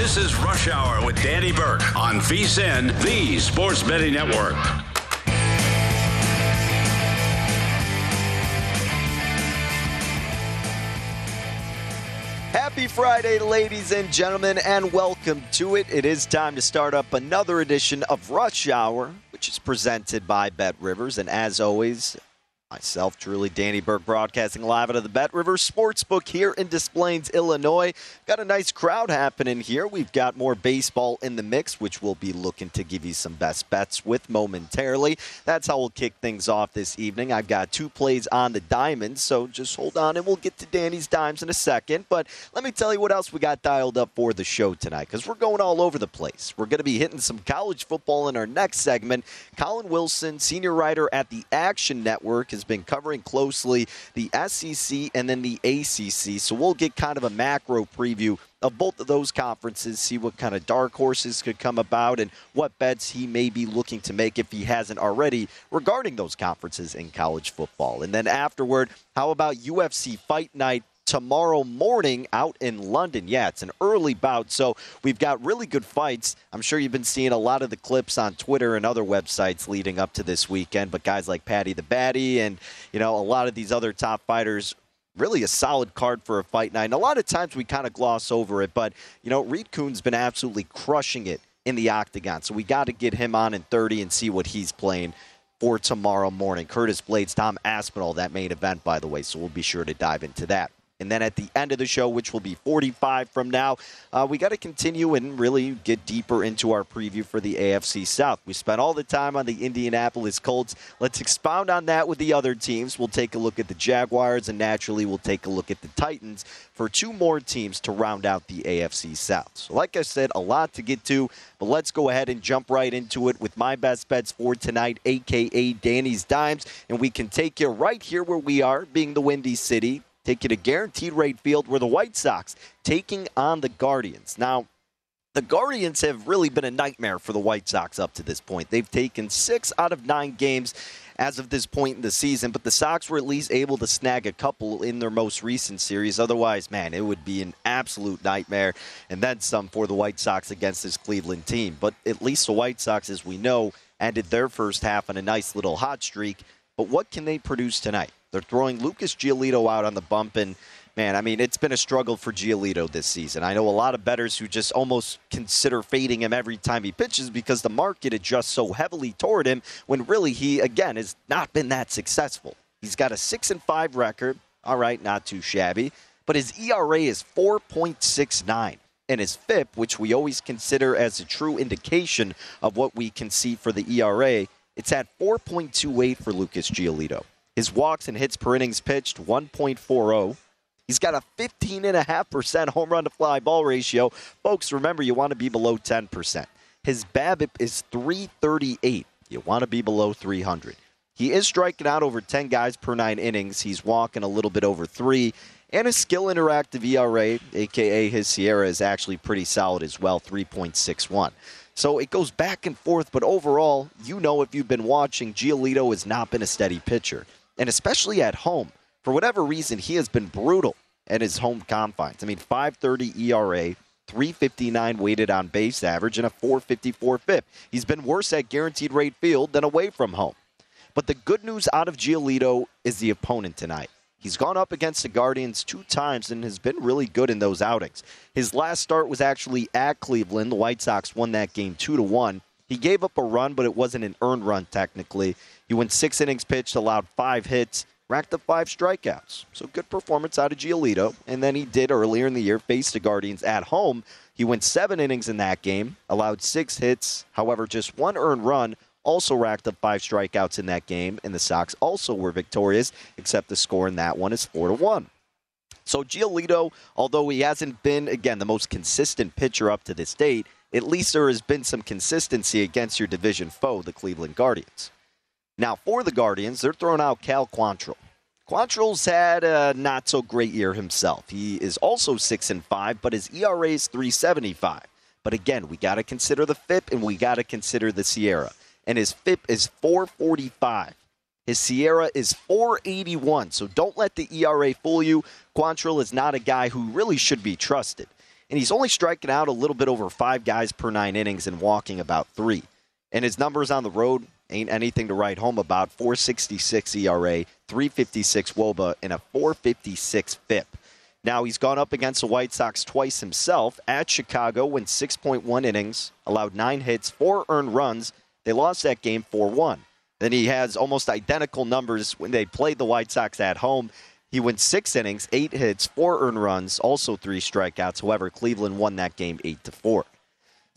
This is Rush Hour with Danny Burke on VSIN, the Sports Betting Network. Happy Friday, ladies and gentlemen, and welcome to it. It is time to start up another edition of Rush Hour, which is presented by Bet Rivers. And as always, Myself, truly, Danny Burke, broadcasting live out of the Bet River Sportsbook here in Des Plaines, Illinois. Got a nice crowd happening here. We've got more baseball in the mix, which we'll be looking to give you some best bets with momentarily. That's how we'll kick things off this evening. I've got two plays on the diamonds, so just hold on and we'll get to Danny's dimes in a second. But let me tell you what else we got dialed up for the show tonight, because we're going all over the place. We're going to be hitting some college football in our next segment. Collin Wilson, senior writer at the Action Network, has been covering closely the SEC and then the ACC. So we'll get kind of a macro preview of both of those conferences, see what kind of dark horses could come about and what bets he may be looking to make if he hasn't already regarding those conferences in college football. And then afterward, how about UFC Fight Night tomorrow morning out in London. Yeah, it's an early bout, so we've got really good fights. I'm sure you've been seeing a lot of the clips on Twitter and other websites leading up to this weekend, but guys like Paddy the Baddy and, you know, a lot of these other top fighters really a solid card for a fight night. And a lot of times we kind of gloss over it, but you know, Reed Kuhn's been absolutely crushing it in the octagon. So we got to get him on in 30 and see what he's playing for tomorrow morning. Curtis Blaydes, Tom Aspinall, that main event, by the way. So we'll be sure to dive into that. And then at the end of the show, which will be 45 from now, uh, we got to continue and really get deeper into our preview for the AFC South. We spent all the time on the Indianapolis Colts. Let's expound on that with the other teams. We'll take a look at the Jaguars, and naturally, we'll take a look at the Titans for two more teams to round out the AFC South. So, like I said, a lot to get to, but let's go ahead and jump right into it with my best bets for tonight, aka Danny's Dimes. And we can take you right here where we are, being the Windy City take you to guaranteed rate field where the White Sox taking on the Guardians. Now, the Guardians have really been a nightmare for the White Sox up to this point. They've taken six out of nine games as of this point in the season, but the Sox were at least able to snag a couple in their most recent series. Otherwise, man, it would be an absolute nightmare, and then some for the White Sox against this Cleveland team. But at least the White Sox, as we know, ended their first half on a nice little hot streak. But what can they produce tonight? They're throwing Lucas Giolito out on the bump, and man, I mean, it's been a struggle for Giolito this season. I know a lot of bettors who just almost consider fading him every time he pitches because the market adjusts so heavily toward him when really he, again, has not been that successful. He's got a 6 and 5 record. All right, not too shabby. but his ERA is 4.69. And his FIP, which we always consider as a true indication of what we can see for the ERA, it's at 4.28 for Lucas Giolito. His walks and hits per innings pitched 1.40. He's got a 15.5% home run to fly ball ratio. Folks, remember, you want to be below 10%. His BABIP is 338. You want to be below 300. He is striking out over 10 guys per nine innings. He's walking a little bit over three. And his skill interactive ERA, aka his SIERA, is actually pretty solid as well, 3.61. So it goes back and forth, but overall, you know if you've been watching, Giolito has not been a steady pitcher. And especially at home, for whatever reason, he has been brutal at his home confines. I mean, 530 ERA, 359 weighted on base average, and a 454 FIP. He's been worse at guaranteed rate field than away from home. But the good news out of Giolito is the opponent tonight. He's gone up against the Guardians two times and has been really good in those outings. His last start was actually at Cleveland. The White Sox won that game 2 to 1. He gave up a run, but it wasn't an earned run technically. He went 6 innings pitched, allowed 5 hits, racked up 5 strikeouts. So good performance out of Giolito. And then he did earlier in the year face the Guardians at home. He went 7 innings in that game, allowed 6 hits, however just one earned run, also racked up five strikeouts in that game, and the Sox also were victorious, except the score in that one is 4 to 1. So Giolito, although he hasn't been, again, the most consistent pitcher up to this date, at least there has been some consistency against your division foe, the Cleveland Guardians. Now, for the Guardians, they're throwing out Cal Quantrill. Quantrill's had a not so great year himself. He is also 6 and 5, but his ERA is 375. But again, we got to consider the FIP and we got to consider the SIERA. and his FIP is 445. His SIERA is 481. So don't let the ERA fool you. Quantrill is not a guy who really should be trusted. And he's only striking out a little bit over five guys per nine innings and walking about three. And his numbers on the road ain't anything to write home about 466 ERA, 356 Woba, and a 456 FIP. Now he's gone up against the White Sox twice himself at Chicago, went 6.1 innings, allowed nine hits, four earned runs, they lost that game 4 1. Then he has almost identical numbers when they played the White Sox at home. He went six innings, eight hits, four earned runs, also three strikeouts. However, Cleveland won that game eight to four.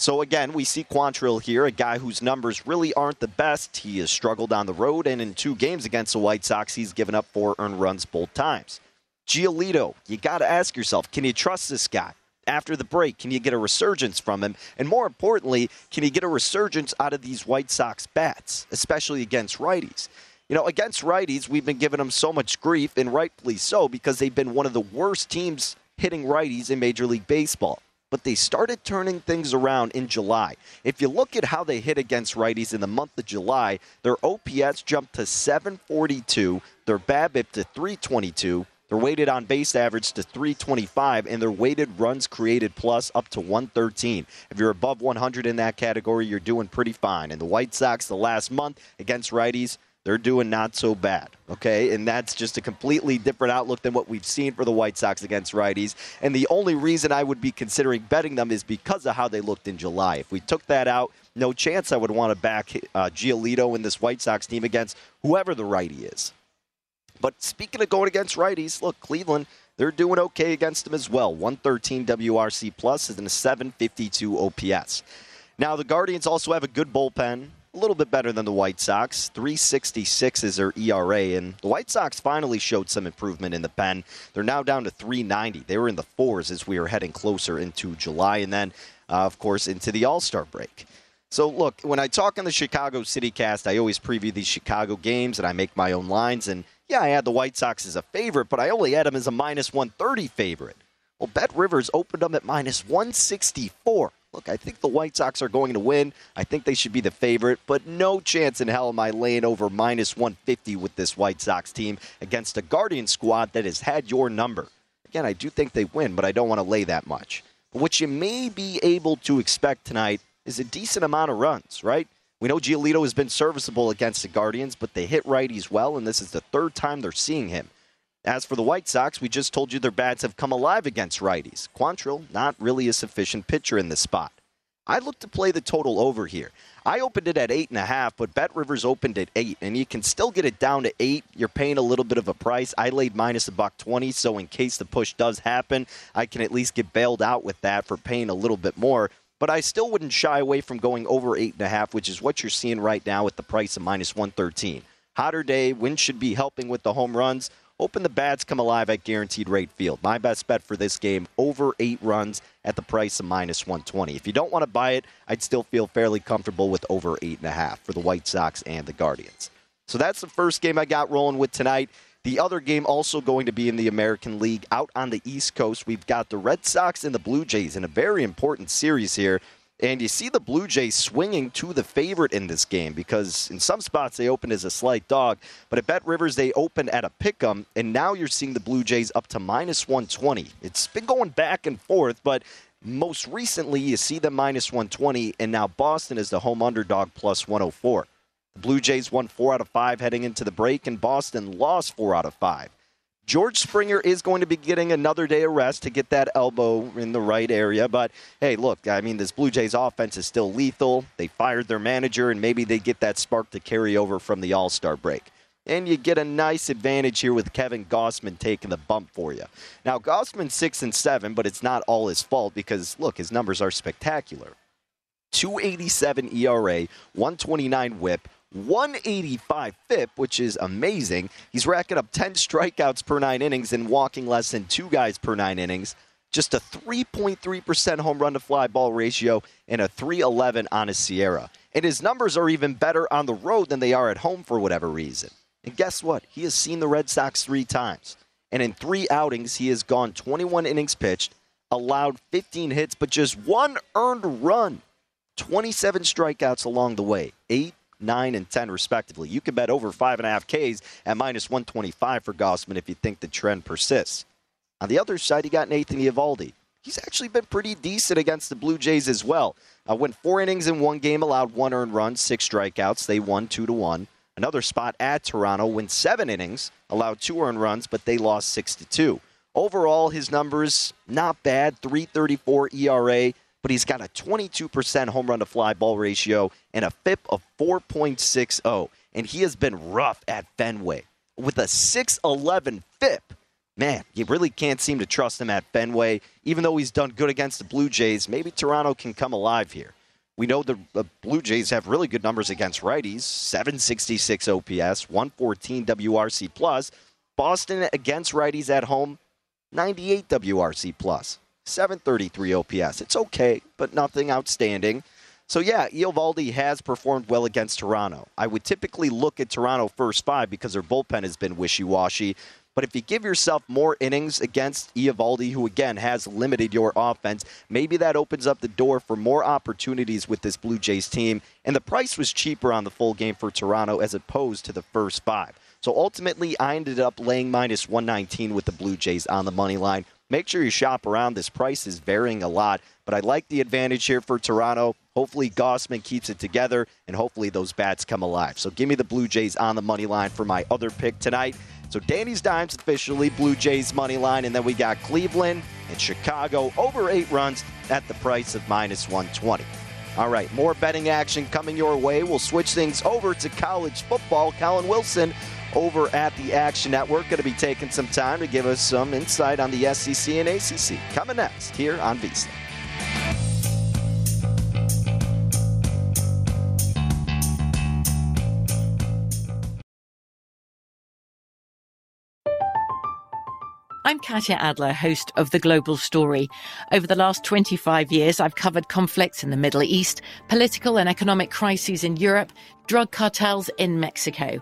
So again, we see Quantrill here, a guy whose numbers really aren't the best. He has struggled on the road, and in two games against the White Sox, he's given up four earned runs both times. Giolito, you got to ask yourself, can you trust this guy? after the break? Can you get a resurgence from him? And more importantly, can you get a resurgence out of these White Sox bats, especially against righties? You know, against righties, we've been giving them so much grief, and rightfully so, because they've been one of the worst teams hitting righties in Major League Baseball. But they started turning things around in July. If you look at how they hit against righties in the month of July, their OPS jumped to 742, their BABIP to 322, they're weighted on base average to 325, and their weighted runs created plus up to 113. If you're above 100 in that category, you're doing pretty fine. And the White Sox, the last month against righties, they're doing not so bad. Okay, and that's just a completely different outlook than what we've seen for the White Sox against righties. And the only reason I would be considering betting them is because of how they looked in July. If we took that out, no chance I would want to back uh, Giolito in this White Sox team against whoever the righty is. But speaking of going against righties, look, Cleveland, they're doing okay against them as well. 113 WRC plus plus is in a 752 OPS. Now, the Guardians also have a good bullpen, a little bit better than the White Sox. 366 is their ERA, and the White Sox finally showed some improvement in the pen. They're now down to 390. They were in the fours as we are heading closer into July, and then, uh, of course, into the All Star break. So, look, when I talk on the Chicago City cast, I always preview these Chicago games and I make my own lines. And yeah, I had the White Sox as a favorite, but I only had them as a minus 130 favorite. Well, Bet Rivers opened them at minus 164. Look, I think the White Sox are going to win. I think they should be the favorite, but no chance in hell am I laying over minus 150 with this White Sox team against a Guardian squad that has had your number. Again, I do think they win, but I don't want to lay that much. But what you may be able to expect tonight is a decent amount of runs, right? We know Giolito has been serviceable against the Guardians, but they hit righties well, and this is the third time they're seeing him. As for the White Sox, we just told you their bats have come alive against righties. Quantrill, not really a sufficient pitcher in this spot. I look to play the total over here. I opened it at eight and a half, but Bet Rivers opened at eight, and you can still get it down to eight. You're paying a little bit of a price. I laid minus a buck twenty, so in case the push does happen, I can at least get bailed out with that for paying a little bit more. But I still wouldn't shy away from going over eight and a half, which is what you're seeing right now at the price of minus one thirteen. Hotter day, wind should be helping with the home runs. Open the bats come alive at Guaranteed Rate Field. My best bet for this game, over eight runs at the price of minus 120. If you don't want to buy it, I'd still feel fairly comfortable with over eight and a half for the White Sox and the Guardians. So that's the first game I got rolling with tonight. The other game also going to be in the American League out on the East Coast. We've got the Red Sox and the Blue Jays in a very important series here. And you see the Blue Jays swinging to the favorite in this game because in some spots they opened as a slight dog, but at Bet Rivers they opened at a pick 'em, and now you're seeing the Blue Jays up to minus 120. It's been going back and forth, but most recently you see them minus 120, and now Boston is the home underdog plus 104. The Blue Jays won four out of five heading into the break, and Boston lost four out of five. George Springer is going to be getting another day of rest to get that elbow in the right area. But hey, look, I mean, this Blue Jays offense is still lethal. They fired their manager, and maybe they get that spark to carry over from the All Star break. And you get a nice advantage here with Kevin Gausman taking the bump for you. Now, Gausman's six and seven, but it's not all his fault because look, his numbers are spectacular. 287 ERA, 129 whip, 185 FIP, which is amazing. He's racking up 10 strikeouts per nine innings and walking less than two guys per nine innings. Just a 3.3% home run to fly ball ratio and a 311 on his SIERA. And his numbers are even better on the road than they are at home for whatever reason. And guess what? He has seen the Red Sox three times. And in three outings, he has gone 21 innings pitched, allowed 15 hits, but just one earned run. 27 strikeouts along the way. Eight 9 and 10 respectively. You can bet over 5.5 Ks at minus 125 for Gausman if you think the trend persists. On the other side, you got Nathan Eovaldi. He's actually been pretty decent against the Blue Jays as well. Uh, went four innings in one game, allowed one earned run, six strikeouts. They won two to one. Another spot at Toronto, went seven innings, allowed two earned runs, but they lost six to two. Overall, his numbers not bad: 3.34 ERA, but he's got a 22% home run to fly ball ratio and a FIP of 4.60. And he has been rough at Fenway with a 611 FIP. Man, you really can't seem to trust him at Fenway. Even though he's done good against the Blue Jays, maybe Toronto can come alive here. We know the, Blue Jays have really good numbers against righties 766 OPS, 114 WRC plus. Boston against righties at home, 98 WRC plus. 733 OPS. It's okay, but nothing outstanding. So yeah, Eovaldi has performed well against Toronto. I would typically look at Toronto first five because their bullpen has been wishy-washy. But if you give yourself more innings against Eovaldi, who again has limited your offense, maybe that opens up the door for more opportunities with this Blue Jays team. And the price was cheaper on the full game for Toronto as opposed to the first five. So ultimately, I ended up laying minus 119 with the Blue Jays on the money line. Make sure you shop around. This price is varying a lot, but I like the advantage here for Toronto. Hopefully, Gausman keeps it together, and hopefully, those bats come alive. So, give me the Blue Jays on the money line for my other pick tonight. So, Danny's Dimes officially Blue Jays money line, and then we got Cleveland and Chicago over eight runs at the price of minus 120. All right, more betting action coming your way. We'll switch things over to college football. Collin Wilson over at the Action Network. Going to be taking some time to give us some insight on the SEC and ACC. Coming next here on VSIN. I'm Katya Adler, host of The Global Story. Over the last 25 years, I've covered conflicts in the Middle East, political and economic crises in Europe, drug cartels in Mexico.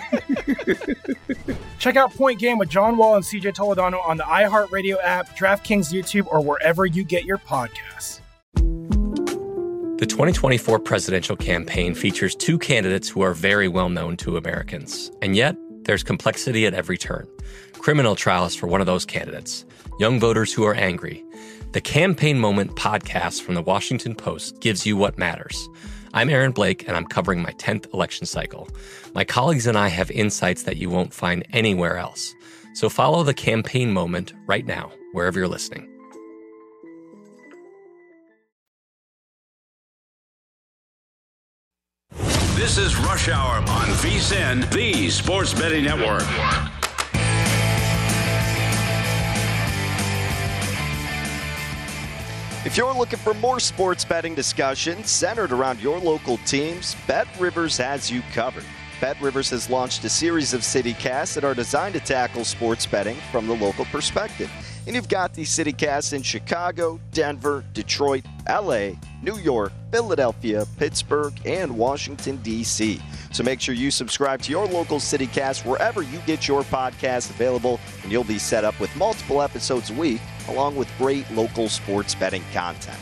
Check out Point Game with John Wall and CJ Toledano on the iHeartRadio app, DraftKings YouTube, or wherever you get your podcasts. The 2024 presidential campaign features two candidates who are very well known to Americans. And yet, there's complexity at every turn. Criminal trials for one of those candidates, young voters who are angry. The Campaign Moment podcast from the Washington Post gives you what matters. I'm Aaron Blake, and I'm covering my 10th election cycle. My colleagues and I have insights that you won't find anywhere else. So follow the Campaign Moment right now, wherever you're listening. This is Rush Hour on VSIN, the Sports Betting Network. If you're looking for more sports betting discussion centered around your local teams, Bet Rivers has you covered. Bet Rivers has launched a series of CityCasts that are designed to tackle sports betting from the local perspective. And you've got these CityCasts in Chicago, Denver, Detroit, LA, New York, Philadelphia, Pittsburgh, and Washington, D.C. So make sure you subscribe to your local CityCast wherever you get your podcast available, and you'll be set up with multiple episodes a week, along with great local sports betting content.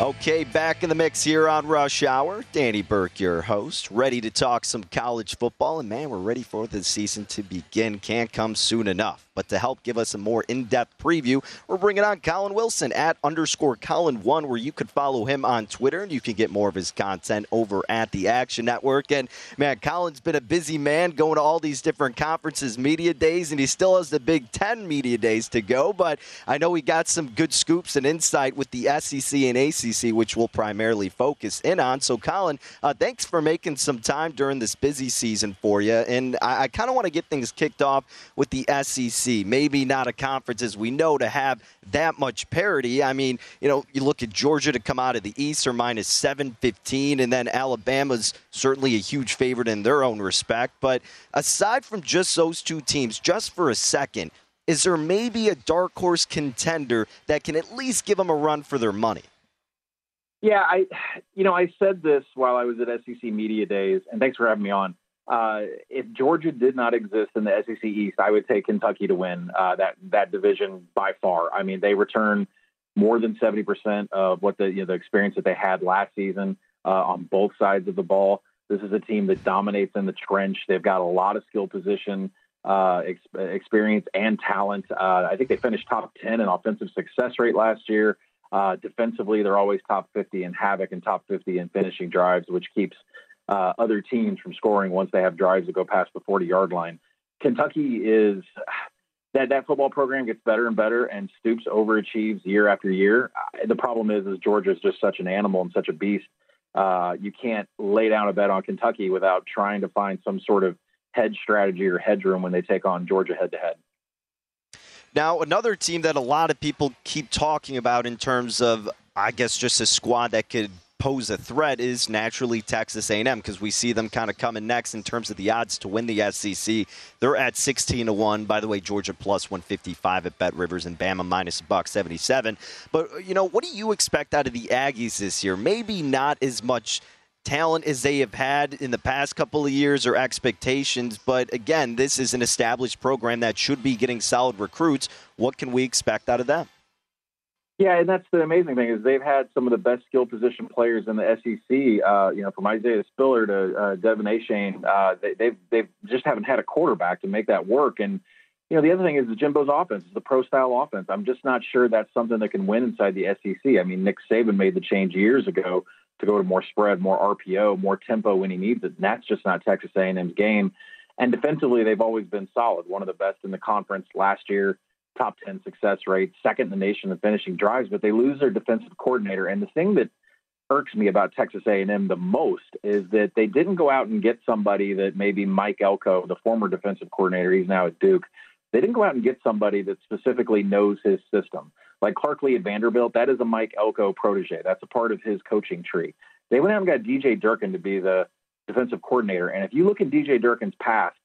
Okay, back in the mix here on Rush Hour. Danny Burke, your host, ready to talk some college football. And man, we're ready for the season to begin. Can't come soon enough. But to help give us a more in depth preview, we're bringing on Collin Wilson at underscore Collin1, where you could follow him on Twitter and you can get more of his content over at the Action Network. And man, Collin's been a busy man going to all these different conferences, media days, and he still has the Big Ten media days to go. But I know he got some good scoops and insight with the SEC and ACC, which we'll primarily focus in on. So, Collin, uh, thanks for making some time during this busy season for you. And I, I kind of want to get things kicked off with the SEC. Maybe not a conference as we know to have that much parity. I mean, you know, you look at Georgia to come out of the East or minus 715, and then Alabama's certainly a huge favorite in their own respect. But aside from just those two teams, just for a second, is there maybe a dark horse contender that can at least give them a run for their money? Yeah, I, you know, I said this while I was at SEC Media Days, and thanks for having me on. Uh, if Georgia did not exist in the SEC East, I would take Kentucky to win uh, that that division by far. I mean, they return more than seventy percent of what the you know, the experience that they had last season uh, on both sides of the ball. This is a team that dominates in the trench. They've got a lot of skill position uh, ex- experience and talent. Uh, I think they finished top ten in offensive success rate last year. Uh, defensively, they're always top 50 in havoc and top 50 in finishing drives, which keeps uh, other teams from scoring once they have drives that go past the 40 yard line. Kentucky is that that football program gets better and better, and Stoops overachieves year after year. The problem is, is Georgia is just such an animal and such a beast. Uh, you can't lay down a bet on Kentucky without trying to find some sort of hedge strategy or hedge room when they take on Georgia head to head. Now, another team that a lot of people keep talking about in terms of, I guess, just a squad that could pose a threat is naturally Texas A&M because we see them kind of coming next in terms of the odds to win the SEC. They're at 16 to 1. By the way, Georgia plus 155 at Bet Rivers and Bama minus buck 77. But you know, what do you expect out of the Aggies this year? Maybe not as much talent as they have had in the past couple of years or expectations, but again, this is an established program that should be getting solid recruits. What can we expect out of them? Yeah, and that's the amazing thing is they've had some of the best skill position players in the SEC. Uh, you know, from Isaiah Spiller to uh, De'Von Achane, uh, they, they've they've just haven't had a quarterback to make that work. And you know, the other thing is the Jimbo's offense is the pro style offense. I'm just not sure that's something that can win inside the SEC. I mean, Nick Saban made the change years ago to go to more spread, more RPO, more tempo when he needs it. And that's just not Texas A&M's game. And defensively, they've always been solid, one of the best in the conference last year top 10 success rate, second in the nation in finishing drives, but they lose their defensive coordinator. And the thing that irks me about Texas A&M the most is that they didn't go out and get somebody that maybe Mike Elko, the former defensive coordinator, he's now at Duke. They didn't go out and get somebody that specifically knows his system. Like Clark Lea at Vanderbilt, that is a Mike Elko protege. That's a part of his coaching tree. They went out and got DJ Durkin to be the defensive coordinator. And if you look at DJ Durkin's past,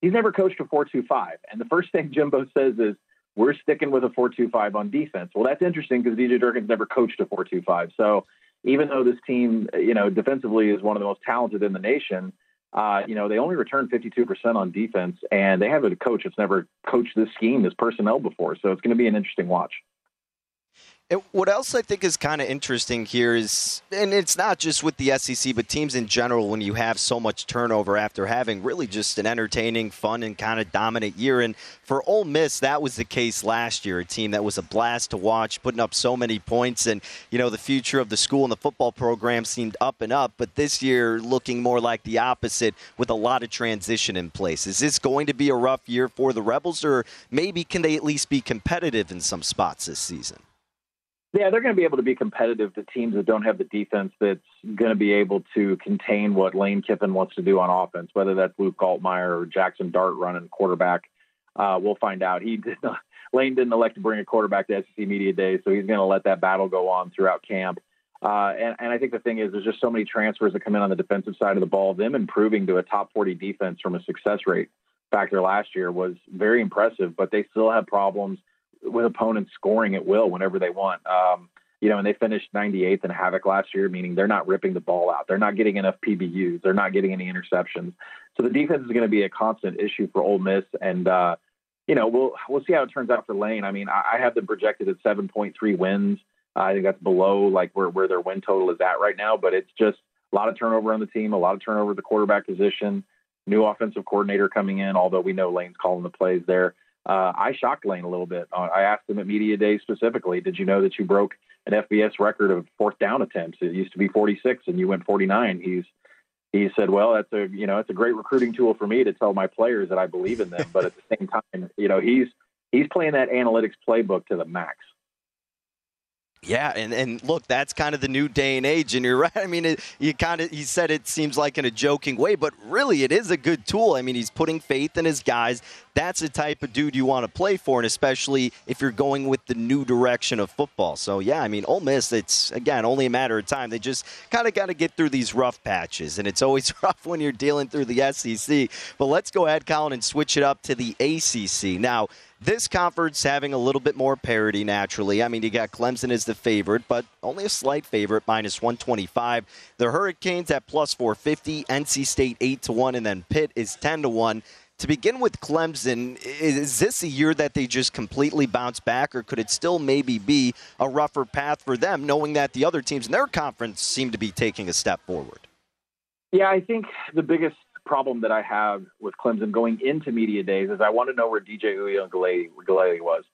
he's never coached a 4-2-5. And the first thing Jimbo says is, we're sticking with a 4-2-5 on defense. Well, that's interesting because DJ Durkin's never coached a 4-2-5. So even though this team, you know, defensively is one of the most talented in the nation, uh, you know, they only return 52% on defense, and they have a coach that's never coached this scheme, this personnel before. So it's going to be an interesting watch. What else I think is kind of interesting here is, and it's not just with the SEC, but teams in general, when you have so much turnover after having really just an entertaining, fun, and kind of dominant year. And for Ole Miss, that was the case last year. A team that was a blast to watch, putting up so many points. And, you know, the future of the school and the football program seemed up and up. But this year, looking more like the opposite with a lot of transition in place. Is this going to be a rough year for the Rebels, or maybe can they at least be competitive in some spots this season? Yeah, they're going to be able to be competitive to teams that don't have the defense that's going to be able to contain what Lane Kiffin wants to do on offense, whether that's Luke Altmyer or Jackson Dart running quarterback. Uh, we'll find out. He did not, Lane didn't elect to bring a quarterback to SEC Media Day, so he's going to let that battle go on throughout camp. Uh, and, and I think the thing is, there's just so many transfers that come in on the defensive side of the ball. Them improving to a top 40 defense from a success rate factor last year was very impressive, but they still have problems – with opponents scoring at will whenever they want. Um, you know, and they finished 98th in havoc last year, meaning they're not ripping the ball out. They're not getting enough PBUs. They're not getting any interceptions. So the defense is going to be a constant issue for Ole Miss. And, uh, you know, we'll, we'll see how it turns out for Lane. I mean, I, I have them projected at 7.3 wins. Uh, I think that's below like where, where their win total is at right now, but it's just a lot of turnover on the team, a lot of turnover at the quarterback position, new offensive coordinator coming in, although we know Lane's calling the plays there uh, I shocked Lane a little bit. Uh, I asked him at media day specifically, "Did you know that you broke an FBS record of fourth down attempts? It used to be 46, and you went 49." He's he said, "Well, that's a you know it's a great recruiting tool for me to tell my players that I believe in them, but at the same time, you know he's he's playing that analytics playbook to the max." Yeah, and, and look, that's kind of the new day and age, and you're right. I mean, it, you kind of he said it seems like in a joking way, but really, it is a good tool. I mean, he's putting faith in his guys. That's the type of dude you want to play for, and especially if you're going with the new direction of football. So yeah, I mean, Ole Miss, it's again only a matter of time. They just kind of got to get through these rough patches, and it's always rough when you're dealing through the SEC. But let's go ahead, Collin, and switch it up to the ACC now. This conference having a little bit more parity naturally. I mean, you got Clemson as the favorite, but only a slight favorite, minus 125. The Hurricanes at plus 450, NC State 8 to 1, and then Pitt is 10 to 1. To begin with Clemson, is this a year that they just completely bounce back, or could it still maybe be a rougher path for them, knowing that the other teams in their conference seem to be taking a step forward? Yeah, I think the biggest problem that I have with Clemson going into media days is I want to know where DJ Uiagalelei was.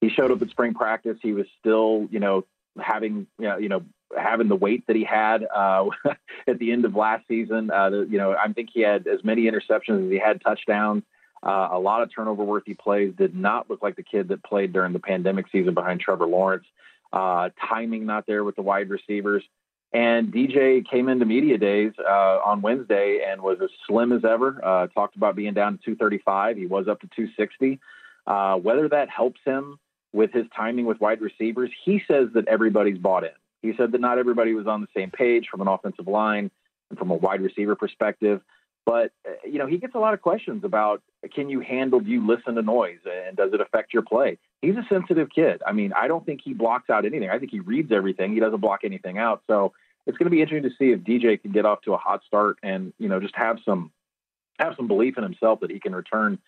He showed up at spring practice. He was still, you know, having, you know, you know having the weight that he had uh, at the end of last season. Uh, you know, I think he had as many interceptions as he had touchdowns. Uh, a lot of turnover worthy plays. Did not look like the kid that played during the pandemic season behind Trevor Lawrence. Uh, timing not there with the wide receivers. And DJ came into media days uh, on Wednesday and was as slim as ever. Uh, talked about being down to 235. He was up to 260. Uh, whether that helps him with his timing with wide receivers, he says that everybody's bought in. He said that not everybody was on the same page from an offensive line and from a wide receiver perspective. But uh, you know, he gets a lot of questions about can you handle? Do you listen to noise, and does it affect your play? He's a sensitive kid. I mean, I don't think he blocks out anything. I think he reads everything. He doesn't block anything out. So it's going to be interesting to see if DJ can get off to a hot start and you know just have some have some belief in himself that he can return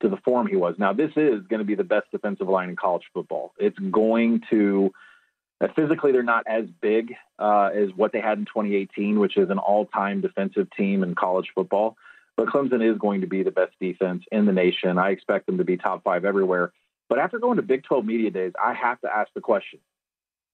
to the form he was. Now, this is going to be the best defensive line in college football. It's going to uh, physically they're not as big uh, as what they had in 2018, which is an all-time defensive team in college football. But Clemson is going to be the best defense in the nation. I expect them to be top five everywhere. But after going to Big 12 media days, I have to ask the question: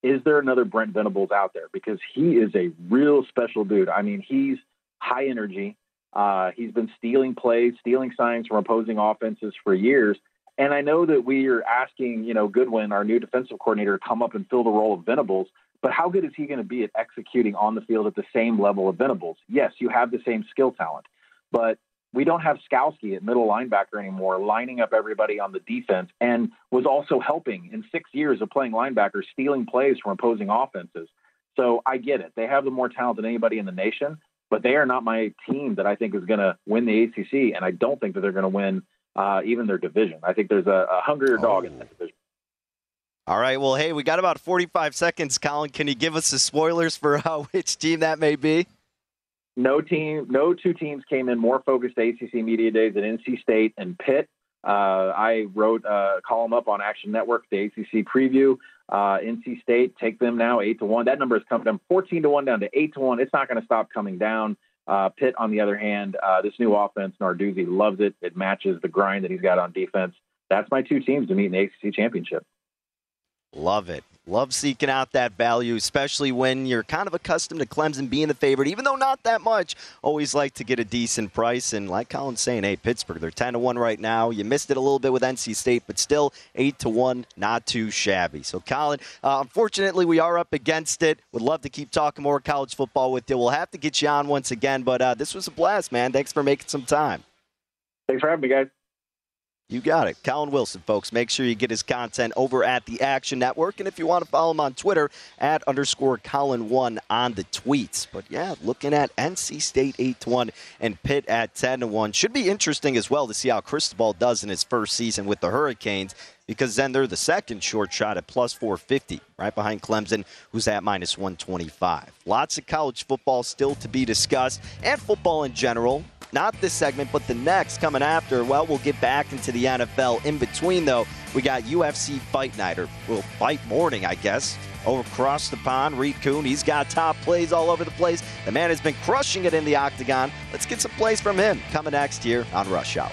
Is there another Brent Venables out there? Because he is a real special dude. I mean, he's high energy. Uh, he's been stealing plays, stealing signs from opposing offenses for years. And I know that we are asking, you know, Goodwin, our new defensive coordinator, to come up and fill the role of Venables. But how good is he going to be at executing on the field at the same level of Venables? Yes, you have the same skill talent, but we don't have Skalski at middle linebacker anymore, lining up everybody on the defense, and was also helping in six years of playing linebacker, stealing plays from opposing offenses. So I get it. They have the more talent than anybody in the nation, but they are not my team that I think is going to win the ACC, and I don't think that they're going to win uh, even their division. I think there's a, a hungrier dog oh. in that division. All right. Well, hey, we got about 45 seconds. Collin, can you give us the spoilers for uh, which team that may be? No team, no two teams came in more focused to ACC media days than NC State and Pitt. Uh, I wrote a column up on Action Network, the ACC preview. Uh, NC State, take them now eight to one. That number has come down 14 to one down to eight to one. It's not going to stop coming down. Uh, Pitt, on the other hand, uh, this new offense, Narduzzi loves it. It matches the grind that he's got on defense. That's my two teams to meet in the ACC championship. Love it. Love seeking out that value, especially when you're kind of accustomed to Clemson being the favorite, even though not that much. Always like to get a decent price. And like Collin's saying, hey, Pittsburgh, they're 10 to 1 right now. You missed it a little bit with NC State, but still 8 to 1, not too shabby. So, Collin, uh, unfortunately, we are up against it. Would love to keep talking more college football with you. We'll have to get you on once again, but uh, this was a blast, man. Thanks for making some time. Thanks for having me, guys. You got it. Collin Wilson, folks. Make sure you get his content over at the Action Network. And if you want to follow him on Twitter, at underscore Collin1 on the tweets. But yeah, looking at NC State 8 to 1 and Pitt at 10 to 1. Should be interesting as well to see how Cristobal does in his first season with the Hurricanes because then they're the second short shot at plus 450, right behind Clemson, who's at minus 125. Lots of college football still to be discussed and football in general. Not this segment, but the next coming after. Well, we'll get back into the NFL. In between, though, we got UFC Fight Night, or well, Fight Morning, I guess. Over across the pond, Reed Kuhn, he's got top plays all over the place. The man has been crushing it in the octagon. Let's get some plays from him coming next here on Rush Hour.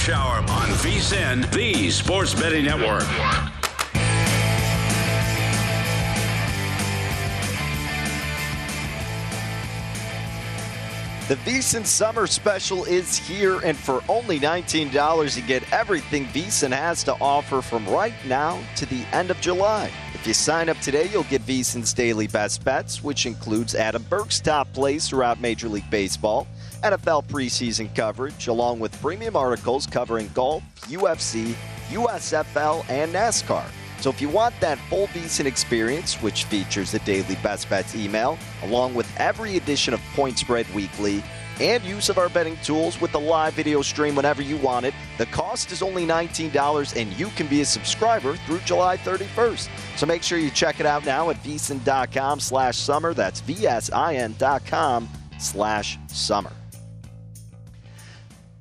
Rush Hour on VSIN, the Sports Betting Network. The VSIN Summer Special is here, and for only $19, you get everything VSIN has to offer from right now to the end of July. If you sign up today, you'll get VSIN's daily best bets, which includes Adam Burke's top plays throughout Major League Baseball NFL preseason coverage, along with premium articles covering golf, UFC, USFL, and NASCAR. So if you want that full VSIN experience, which features the daily best bets email, along with every edition of Point Spread Weekly, and use of our betting tools with the live video stream whenever you want it. The cost is only $19 and you can be a subscriber through July 31st. So make sure you check it out now at vsin.com slash summer. That's vsin.com slash summer.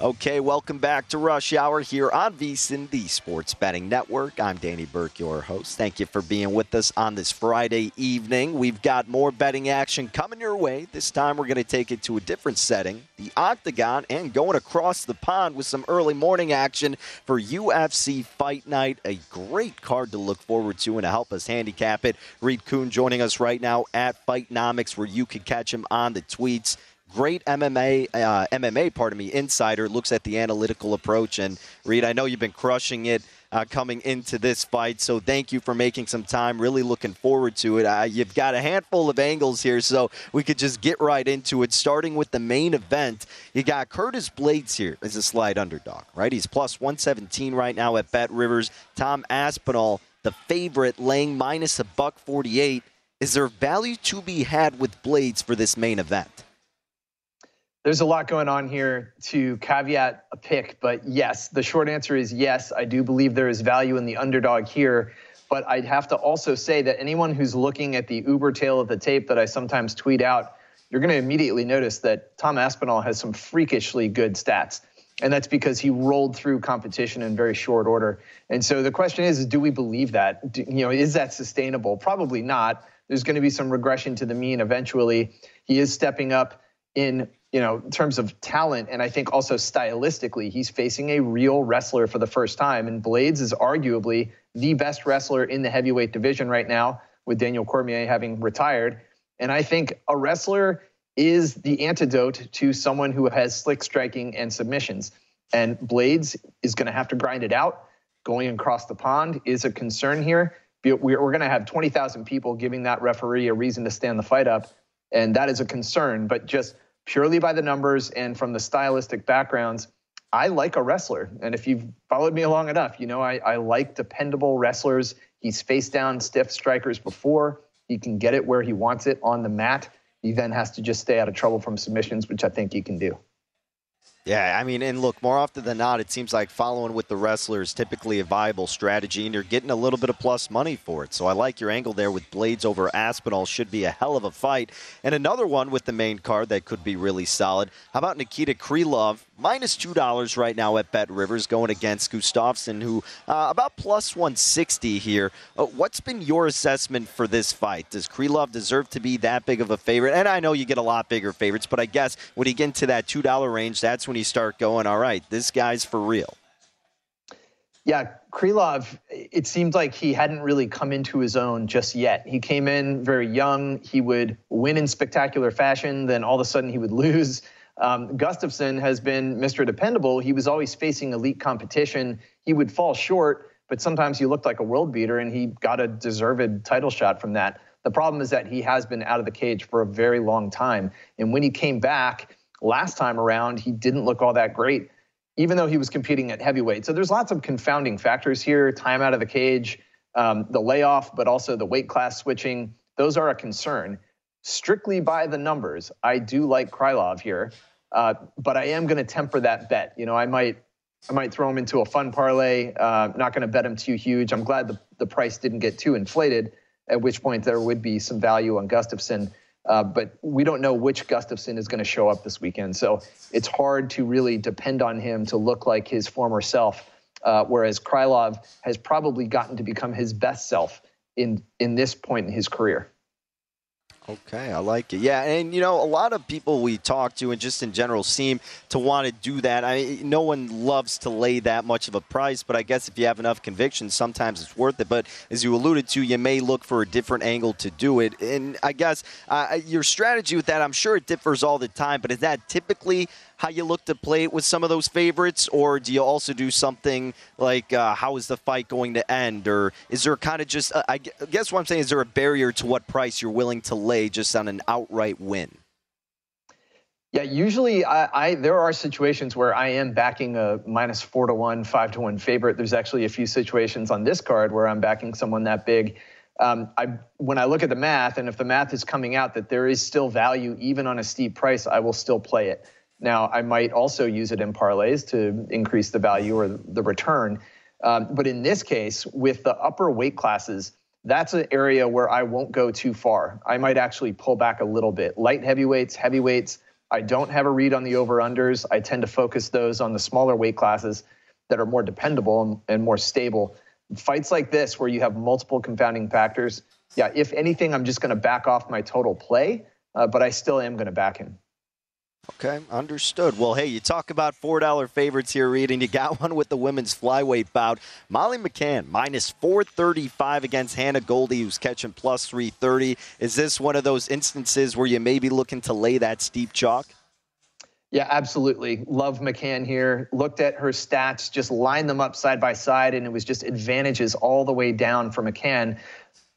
Okay, welcome back to Rush Hour here on VSIN, the Sports Betting Network. I'm Danny Burke, your host. Thank you for being with us on this Friday evening. We've got more betting action coming your way. This time we're going to take it to a different setting, the Octagon, and going across the pond with some early morning action for UFC Fight Night. A great card to look forward to and to help us handicap it. Reed Kuhn joining us right now at Fightnomics, where you can catch him on the tweets great MMA, uh, MMA, pardon me, insider looks at the analytical approach. And Reed, I know you've been crushing it uh, coming into this fight. So thank you for making some time. Really looking forward to it. Uh, you've got a handful of angles here, so we could just get right into it. Starting with the main event, you got Curtis Blaydes here as a slight underdog, right? He's plus 117 right now at Bet Rivers. Tom Aspinall, the favorite, laying minus a buck 48. Is there value to be had with Blaydes for this main event? There's a lot going on here to caveat a pick, but yes, the short answer is yes. I do believe there is value in the underdog here. But I'd have to also say that anyone who's looking at the uber tail of the tape that I sometimes tweet out, you're going to immediately notice that Tom Aspinall has some freakishly good stats. And that's because he rolled through competition in very short order. And so the question is, do we believe that? Do, you know, is that sustainable? Probably not. There's going to be some regression to the mean eventually. He is stepping up in you know, in terms of talent, and I think also stylistically, he's facing a real wrestler for the first time. And Blaydes is arguably the best wrestler in the heavyweight division right now, with Daniel Cormier having retired. And I think a wrestler is the antidote to someone who has slick striking and submissions. And Blaydes is going to have to grind it out. Going across the pond is a concern here. We're going to have 20,000 people giving that referee a reason to stand the fight up. And that is a concern. But just purely by the numbers and from the stylistic backgrounds, I like a wrestler. And if you've followed me long enough, you know I, I like dependable wrestlers. He's faced down stiff strikers before. He can get it where he wants it on the mat. He then has to just stay out of trouble from submissions, which I think he can do. Yeah, I mean, and look, more often than not, it seems like following with the wrestler is typically a viable strategy, and you're getting a little bit of plus money for it. So I like your angle there with Blaydes over Aspinall. Should be a hell of a fight. And another one with the main card that could be really solid. How about Nikita Krylov Minus minus two dollars right now at Bet Rivers, going against Gustafsson, who uh, about plus one sixty here. Uh, what's been your assessment for this fight? Does Krylov deserve to be that big of a favorite? And I know you get a lot bigger favorites, but I guess when you get into that two dollar range, that's when you start going, all right, this guy's for real. Yeah, Krylov, it seemed like he hadn't really come into his own just yet. He came in very young. He would win in spectacular fashion, then all of a sudden he would lose. Um, Gustafsson has been Mr. Dependable. He was always facing elite competition. He would fall short, but sometimes he looked like a world beater, and he got a deserved title shot from that. The problem is that he has been out of the cage for a very long time. And when he came back last time around, he didn't look all that great, even though he was competing at heavyweight. So there's lots of confounding factors here time out of the cage, um, the layoff, but also the weight class switching. Those are a concern. Strictly by the numbers, I do like Krylov here. Uh, but I am going to temper that bet. You know, I might I might throw him into a fun parlay. Uh, not going to bet him too huge. I'm glad the, the price didn't get too inflated, at which point there would be some value on Gustafsson. Uh, but we don't know which Gustafsson is going to show up this weekend. So it's hard to really depend on him to look like his former self. Uh, whereas Krylov has probably gotten to become his best self in, in this point in his career. Okay, I like it. Yeah, and you know, a lot of people we talk to and just in general seem to want to do that. I no one loves to lay that much of a price, but I guess if you have enough conviction, sometimes it's worth it. But as you alluded to, you may look for a different angle to do it. And I guess uh, your strategy with that, I'm sure it differs all the time, but is that typically how you look to play it with some of those favorites, or do you also do something like uh, how is the fight going to end, or is there kind of just uh, I guess what I'm saying is there a barrier to what price you're willing to lay just on an outright win? Yeah, usually I, I, there are situations where I am backing a minus four to one, five to one favorite. There's actually a few situations on this card where I'm backing someone that big. Um, I, when I look at the math, and if the math is coming out that there is still value even on a steep price, I will still play it. Now, I might also use it in parlays to increase the value or the return. Um, but in this case, with the upper weight classes, that's an area where I won't go too far. I might actually pull back a little bit. Light heavyweights, heavyweights, I don't have a read on the over unders. I tend to focus those on the smaller weight classes that are more dependable and, and more stable. Fights like this, where you have multiple confounding factors, yeah, if anything, I'm just going to back off my total play, uh, but I still am going to back him. Okay, understood. Well, hey, you talk about $4 favorites here, Reed, and you got one with the women's flyweight bout. Molly McCann, minus 435 against Hannah Goldy, who's catching plus 330. Is this one of those instances where you may be looking to lay that steep chalk? Yeah, absolutely. Love McCann here. Looked at her stats, just lined them up side by side, and it was just advantages all the way down for McCann.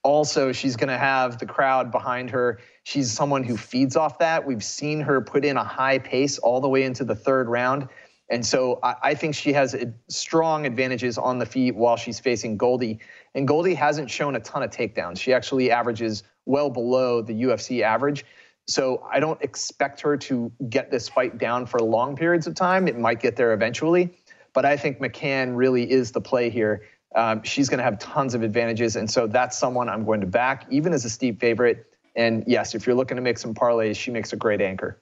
Also, she's going to have the crowd behind her. She's someone who feeds off that. We've seen her put in a high pace all the way into the third round. And so I, I think she has strong advantages on the feet while she's facing Goldy. And Goldy hasn't shown a ton of takedowns. She actually averages well below the UFC average. So I don't expect her to get this fight down for long periods of time. It might get there eventually. But I think McCann really is the play here. Um, she's going to have tons of advantages. And so that's someone I'm going to back, even as a steep favorite. And yes, if you're looking to make some parlays, she makes a great anchor.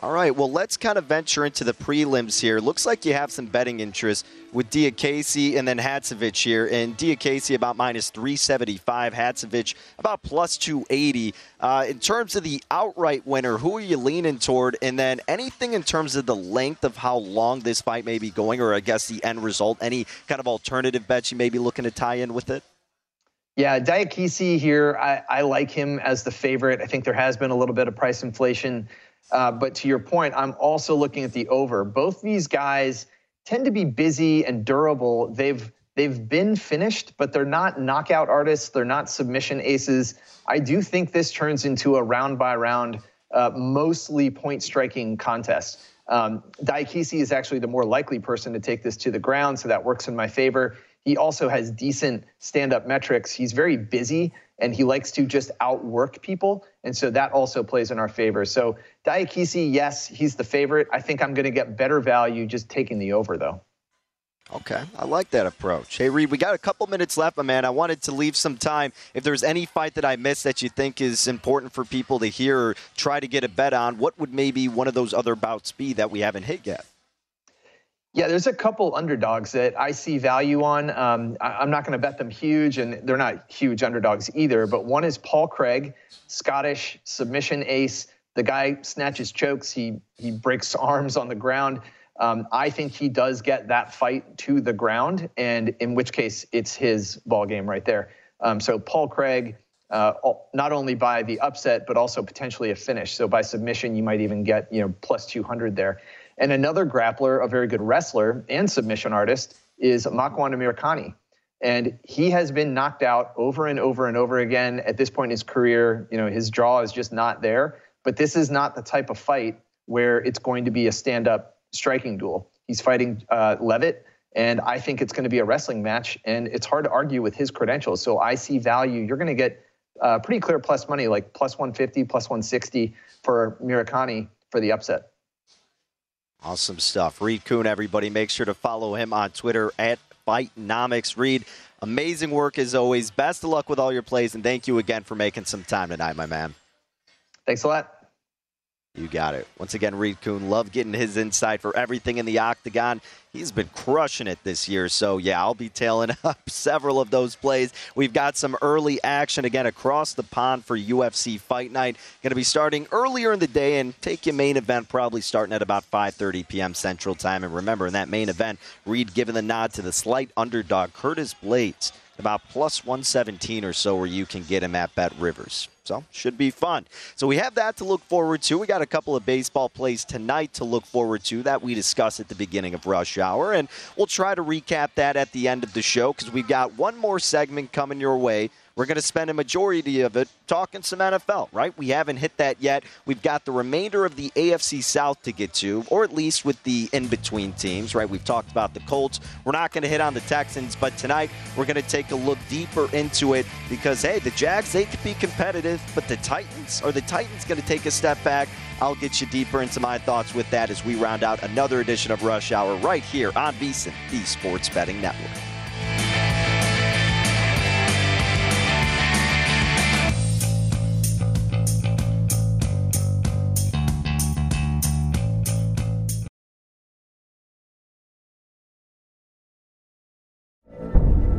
All right, well, let's kind of venture into the prelims here. Looks like you have some betting interest with Diakiese and then Hadzovic here. And Diakiese about minus 375, Hadzovic about plus 280. Uh, in terms of the outright winner, who are you leaning toward? And then anything in terms of the length of how long this fight may be going, or I guess the end result, any kind of alternative bets you may be looking to tie in with it? Yeah, Diakiese here, I, I like him as the favorite. I think there has been a little bit of price inflation. Uh, but to your point, I'm also looking at the over. Both these guys tend to be busy and durable. They've they've been finished, but they're not knockout artists. They're not submission aces. I do think this turns into a round by round, uh, mostly point striking contest. Um, is actually the more likely person to take this to the ground, so that works in my favor. He also has decent stand up metrics. He's very busy and he likes to just outwork people. And so that also plays in our favor. So Diakiese, yes, he's the favorite. I think I'm going to get better value just taking the over, though. Okay, I like that approach. Hey, Reed, we got a couple minutes left, my man. I wanted to leave some time. If there's any fight that I missed that you think is important for people to hear or try to get a bet on, what would maybe one of those other bouts be that we haven't hit yet? Yeah, there's a couple underdogs that I see value on. Um, I, am not going to bet them huge, and they're not huge underdogs either. But one is Paul Craig, Scottish submission ace. The guy snatches chokes. He he breaks arms on the ground. Um, I think he does get that fight to the ground, and in which case it's his ball game right there. Um, so Paul Craig, uh, not only by the upset but also potentially a finish. So by submission, you might even get you know plus 200 there. And another grappler, a very good wrestler and submission artist, is Makwan Amirkhani. And he has been knocked out over and over and over again. At this point in his career, you know, his jaw is just not there. But this is not the type of fight where it's going to be a stand-up striking duel. He's fighting uh, Levitt, and I think it's going to be a wrestling match. And it's hard to argue with his credentials. So I see value. You're going to get uh, pretty clear plus money, like plus 150, plus 160 for Amirkhani for the upset. Awesome stuff. Reed Kuhn, everybody. Make sure to follow him on Twitter at Fightnomics. Reed, amazing work as always. Best of luck with all your plays, and thank you again for making some time tonight, my man. Thanks a lot. You got it. Once again, Reed Kuhn, love getting his insight for everything in the octagon. He's been crushing it this year. So, yeah, I'll be tailing up several of those plays. We've got some early action again across the pond for UFC Fight Night. Going to be starting earlier in the day and take your main event probably starting at about 5:30 p.m. Central Time. And remember, in that main event, Reed giving the nod to the slight underdog Curtis Blaydes about plus 117 or so where you can get him at Bet Rivers. So, should be fun. So, we have that to look forward to. We got a couple of baseball plays tonight to look forward to that we discussed at the beginning of Rush Hour. And we'll try to recap that at the end of the show because we've got one more segment coming your way we're going to spend a majority of it talking some NFL, right? We haven't hit that yet. We've got the remainder of the AFC South to get to, or at least with the in between teams, right? We've talked about the Colts. We're not going to hit on the Texans, but tonight we're going to take a look deeper into it because, hey, the Jags, they could be competitive, but the Titans, are the Titans going to take a step back? I'll get you deeper into my thoughts with that as we round out another edition of Rush Hour right here on VSiN, the Sports Betting Network.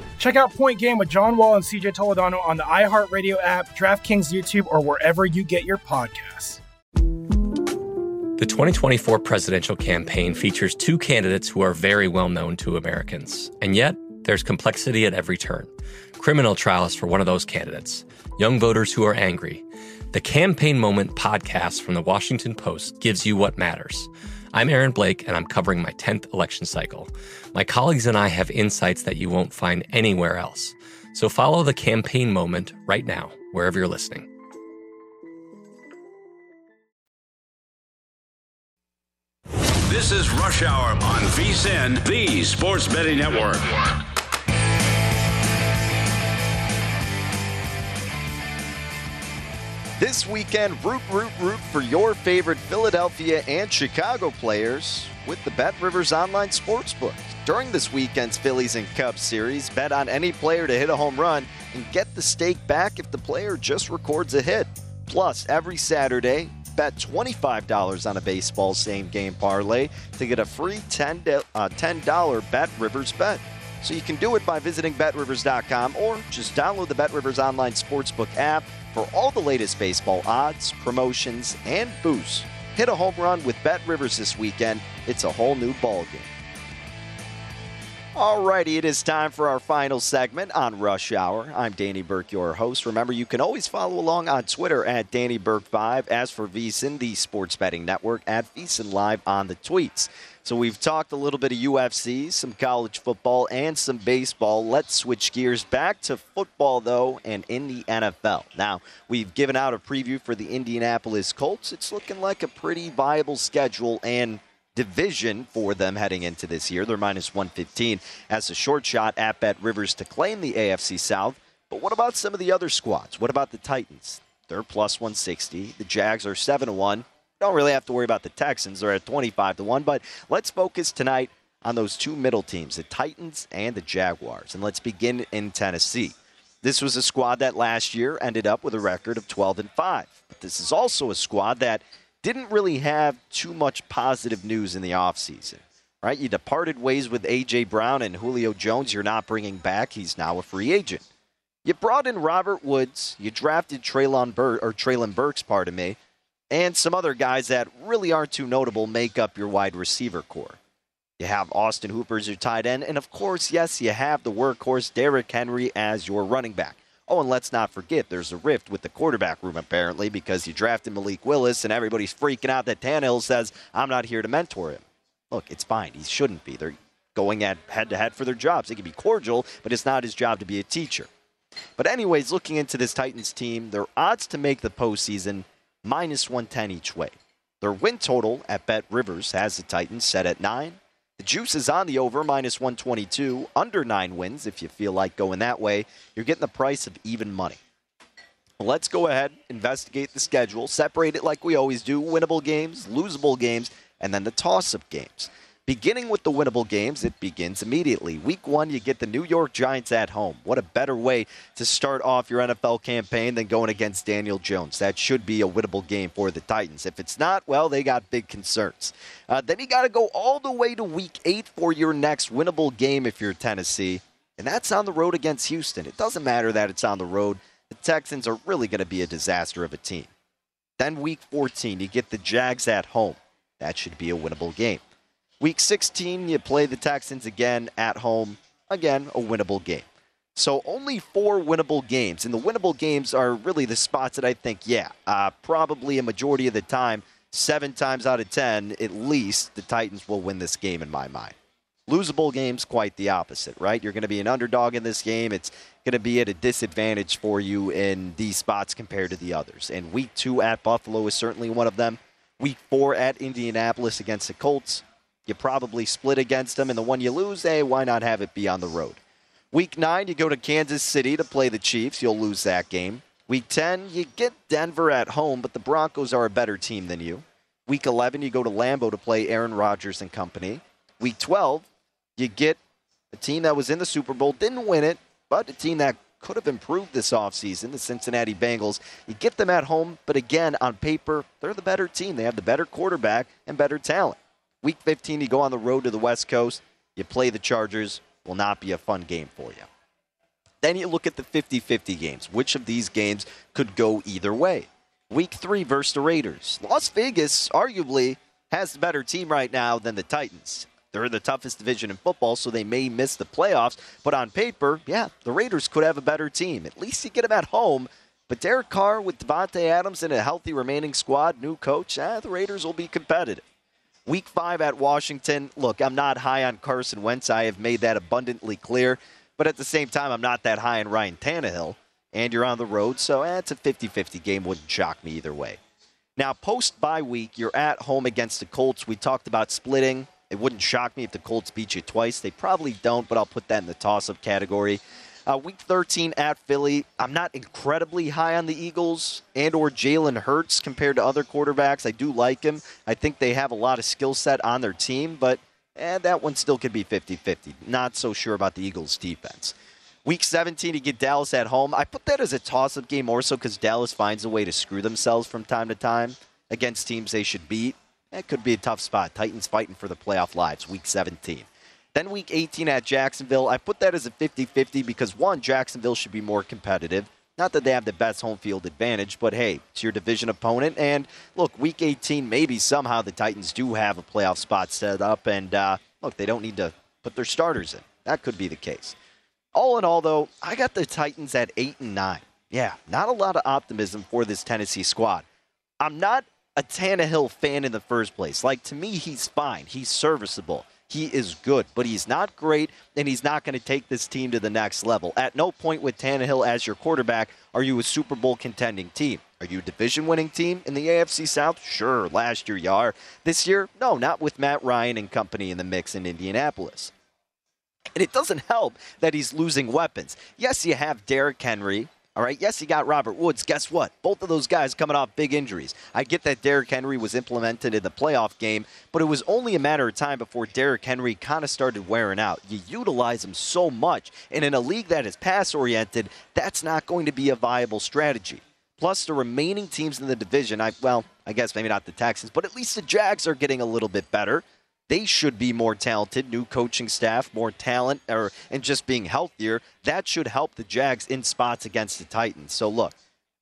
Check out Point Game with John Wall and CJ Toledano on the iHeartRadio app, DraftKings YouTube, or wherever you get your podcasts. The 2024 presidential campaign features two candidates who are very well known to Americans. And yet, there's complexity at every turn. Criminal trials for one of those candidates, young voters who are angry. The Campaign Moment podcast from the Washington Post gives you what matters. I'm Aaron Blake, and I'm covering my 10th election cycle. My colleagues and I have insights that you won't find anywhere else. So follow the Campaign Moment right now, wherever you're listening. This is Rush Hour on VSIN, the Sports Betting Network. This weekend, root, root, root for your favorite Philadelphia and Chicago players with the Bet Rivers Online Sportsbook. During this weekend's Phillies and Cubs series, bet on any player to hit a home run and get the stake back if the player just records a hit. Plus, every Saturday, bet $25 on a baseball same game parlay to get a free $10, do- uh, $10 Bet Rivers bet. So you can do it by visiting betrivers.com or just download the BetRivers online sportsbook app for all the latest baseball odds, promotions, and boosts. Hit a home run with Bet Rivers this weekend. It's a whole new ballgame. Alrighty, it is time for our final segment on Rush Hour. I'm Danny Burke, your host. Remember, you can always follow along on Twitter at Danny Burke5. As for VSIN, the sports betting network, at VSIN Live on the tweets. So we've talked a little bit of UFC, some college football, and some baseball. Let's switch gears back to football, though, and in the NFL. Now, we've given out a preview for the Indianapolis Colts. It's looking like a pretty viable schedule and division for them heading into this year. They're minus 115 as a short shot at Bet Rivers to claim the AFC South. But what about some of the other squads? What about the Titans? They're plus 160. The Jags are 7 to 1. Don't really have to worry about the Texans. They're at 25 to 1. But let's focus tonight on those two middle teams, the Titans and the Jaguars. And let's begin in Tennessee. This was a squad that last year ended up with a record of 12 and 5. But this is also a squad that didn't really have too much positive news in the offseason. Right? You departed ways with A.J. Brown and Julio Jones. You're not bringing back. He's now a free agent. You brought in Robert Woods. You drafted Treylon Bur- or Treylon Burks, pardon me, and some other guys that really aren't too notable make up your wide receiver core. You have Austin Hooper as your tight end, and of course, yes, you have the workhorse Derrick Henry as your running back. Oh, and let's not forget, there's a rift with the quarterback room apparently because you drafted Malik Willis, and everybody's freaking out that Tannehill says, "I'm not here to mentor him." Look, it's fine. He shouldn't be. They're going at head to head for their jobs. They can be cordial, but it's not his job to be a teacher. But anyways, looking into this Titans team, their odds to make the postseason minus 110 each way. Their win total at Bet Rivers has the Titans set at nine. The juice is on the over minus 122, under nine wins. If you feel like going that way, you're getting the price of even money. Let's go ahead, investigate the schedule, separate it like we always do winnable games, losable games, and then the toss up games. Beginning with the winnable games, it begins immediately. Week one, you get the New York Giants at home. What a better way to start off your NFL campaign than going against Daniel Jones. That should be a winnable game for the Titans. If it's not, well, they got big concerns. Uh, then you got to go all the way to week eight for your next winnable game if you're Tennessee, and that's on the road against Houston. It doesn't matter that it's on the road, the Texans are really going to be a disaster of a team. Then week 14, you get the Jags at home. That should be a winnable game. Week 16, you play the Texans again at home. Again, a winnable game. So only four winnable games. And the winnable games are really the spots that I think, yeah, uh, probably a majority of the time, seven times out of 10, at least, the Titans will win this game in my mind. Losable games, quite the opposite, right? You're going to be an underdog in this game. It's going to be at a disadvantage for you in these spots compared to the others. And week two at Buffalo is certainly one of them. Week four at Indianapolis against the Colts you probably split against them, and the one you lose, hey, why not have it be on the road? Week nine, you go to Kansas City to play the Chiefs. You'll lose that game. Week 10, you get Denver at home, but the Broncos are a better team than you. Week 11, you go to Lambeau to play Aaron Rodgers and company. Week 12, you get a team that was in the Super Bowl, didn't win it, but a team that could have improved this offseason, the Cincinnati Bengals. You get them at home, but again, on paper, they're the better team. They have the better quarterback and better talent. Week 15, you go on the road to the West Coast. You play the Chargers. Will not be a fun game for you. Then you look at the 50 50 games. Which of these games could go either way? Week three versus the Raiders. Las Vegas arguably has the better team right now than the Titans. They're in the toughest division in football, so they may miss the playoffs. But on paper, yeah, the Raiders could have a better team. At least you get them at home. But Derek Carr with Davante Adams and a healthy remaining squad, new coach, eh, the Raiders will be competitive. Week five at Washington. Look, I'm not high on Carson Wentz. I have made that abundantly clear. But at the same time, I'm not that high on Ryan Tannehill. And you're on the road, so eh, it's a 50 50 game. Wouldn't shock me either way. Now, post bye week, you're at home against the Colts. We talked about splitting. It wouldn't shock me if the Colts beat you twice. They probably don't, but I'll put that in the toss up category. Uh, week 13 at Philly. I'm not incredibly high on the Eagles and or Jalen Hurts compared to other quarterbacks. I do like him. I think they have a lot of skill set on their team, but eh, that one still could be 50-50. Not so sure about the Eagles defense. Week 17, you get Dallas at home. I put that as a toss-up game more so because Dallas finds a way to screw themselves from time to time against teams they should beat. That could be a tough spot. Titans fighting for the playoff lives, week 17. Then week 18 at Jacksonville, I put that as a 50 50 because, one, Jacksonville should be more competitive. Not that they have the best home field advantage, but hey, it's your division opponent. And look, week 18, maybe somehow the Titans do have a playoff spot set up. And uh, look, they don't need to put their starters in. That could be the case. All in all, though, I got the Titans at 8 and 9. Yeah, not a lot of optimism for this Tennessee squad. I'm not a Tannehill fan in the first place. Like, to me, he's fine, he's serviceable. He is good, but he's not great, and he's not going to take this team to the next level. At no point with Tannehill as your quarterback are you a Super Bowl contending team. Are you a division winning team in the AFC South? Sure, last year you are. This year, no, not with Matt Ryan and company in the mix in Indianapolis. And it doesn't help that he's losing weapons. Yes, you have Derrick Henry, all right, yes, he got Robert Woods. Guess what? Both of those guys coming off big injuries. I get that Derrick Henry was implemented in the playoff game, but it was only a matter of time before Derrick Henry kind of started wearing out. You utilize him so much, and in a league that is pass oriented, that's not going to be a viable strategy. Plus, the remaining teams in the division, I well, I guess maybe not the Texans, but at least the Jags are getting a little bit better they should be more talented, new coaching staff, more talent, or and just being healthier. That should help the Jags in spots against the Titans. So look,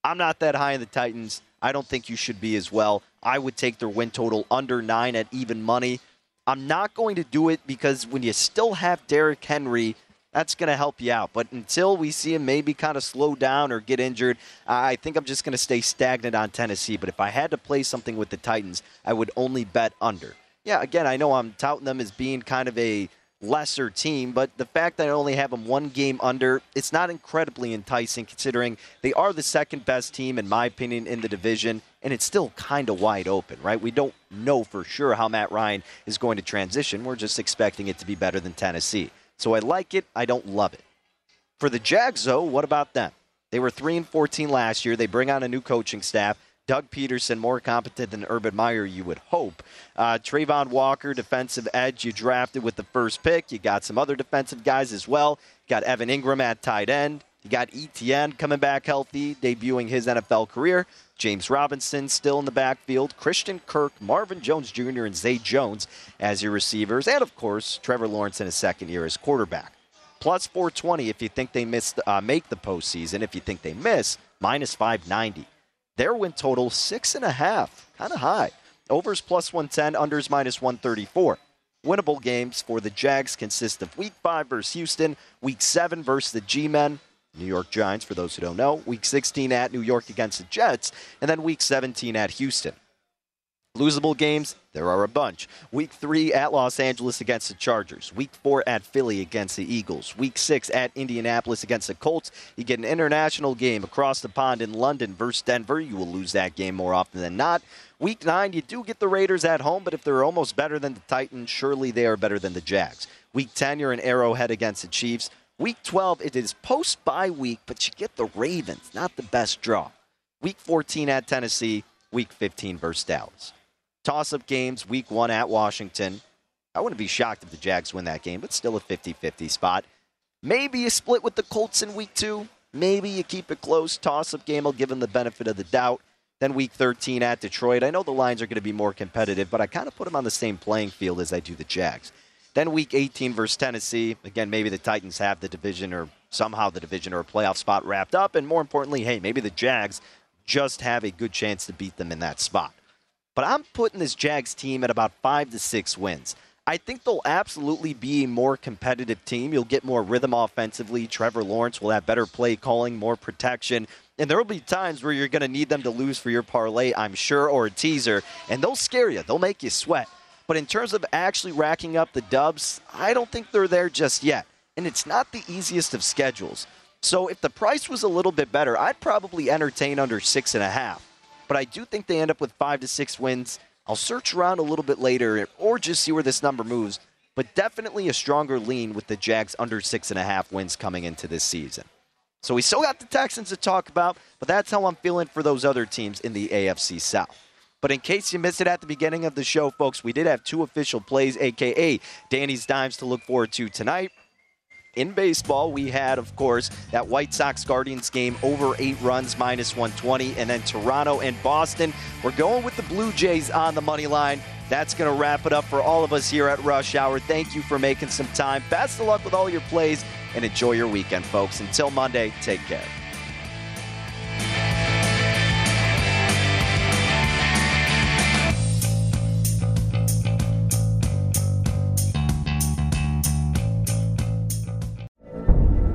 I'm not that high in the Titans. I don't think you should be as well. I would take their win total under nine at even money. I'm not going to do it because when you still have Derrick Henry, that's going to help you out. But until we see him maybe kind of slow down or get injured, I think I'm just going to stay stagnant on Tennessee. But if I had to play something with the Titans, I would only bet under yeah, again, I know I'm touting them as being kind of a lesser team, but the fact that I only have them one game under, it's not incredibly enticing considering they are the second best team, in my opinion, in the division, and it's still kind of wide open, right? We don't know for sure how Matt Ryan is going to transition. We're just expecting it to be better than Tennessee. So I like it, I don't love it. For the Jags, though, what about them? They were 3 and 14 last year. They bring on a new coaching staff. Doug Pederson more competent than Urban Meyer, you would hope. Uh, Travon Walker, defensive edge, you drafted with the first pick. You got some other defensive guys as well. You got Evan Engram at tight end. You got ETN coming back healthy, debuting his NFL career. James Robinson still in the backfield. Christian Kirk, Marvin Jones Jr., and Zay Jones as your receivers. And of course, Trevor Lawrence in his second year as quarterback. Plus 420 if you think they miss, uh, make the postseason. If you think they miss, minus 590. Their win total, six and a half, kind of high. Overs plus 110, unders minus 134. Winnable games for the Jags consist of Week 5 versus Houston, Week 7 versus the G-Men, New York Giants, for those who don't know, Week 16 at New York against the Jets, and then Week 17 at Houston. Losable games, there are a bunch. Week three at Los Angeles against the Chargers. Week four at Philly against the Eagles. Week six at Indianapolis against the Colts. You get an international game across the pond in London versus Denver. You will lose that game more often than not. Week nine, you do get the Raiders at home, but if they're almost better than the Titans, surely they are better than the Jags. Week 10, you're in Arrowhead against the Chiefs. Week 12, it is post bye week, but you get the Ravens, not the best draw. Week 14 at Tennessee. Week 15 versus Dallas. Toss up games, week one at Washington. I wouldn't be shocked if the Jags win that game, but still a 50 50 spot. Maybe a split with the Colts in week two. Maybe you keep it close. Toss up game I'll give them the benefit of the doubt. Then week 13 at Detroit. I know the lines are going to be more competitive, but I kind of put them on the same playing field as I do the Jags. Then week 18 versus Tennessee. Again, maybe the Titans have the division or somehow the division or a playoff spot wrapped up. And more importantly, hey, maybe the Jags just have a good chance to beat them in that spot. But I'm putting this Jags team at about five to six wins. I think they'll absolutely be a more competitive team. You'll get more rhythm offensively. Trevor Lawrence will have better play calling, more protection. And there will be times where you're going to need them to lose for your parlay, I'm sure, or a teaser. And they'll scare you, they'll make you sweat. But in terms of actually racking up the dubs, I don't think they're there just yet. And it's not the easiest of schedules. So if the price was a little bit better, I'd probably entertain under six and a half but I do think they end up with five to six wins. I'll search around a little bit later or just see where this number moves, but definitely a stronger lean with the Jags under six and a half wins coming into this season. So we still got the Texans to talk about, but that's how I'm feeling for those other teams in the AFC South. But in case you missed it at the beginning of the show, folks, we did have two official plays, aka Danny's Dimes, to look forward to tonight in baseball, we had, of course, that White Sox Guardians game over eight runs, minus 120. And then Toronto and Boston. We're going with the Blue Jays on the money line. That's going to wrap it up for all of us here at Rush Hour. Thank you for making some time. Best of luck with all your plays and enjoy your weekend, folks. Until Monday, take care.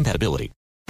compatibility.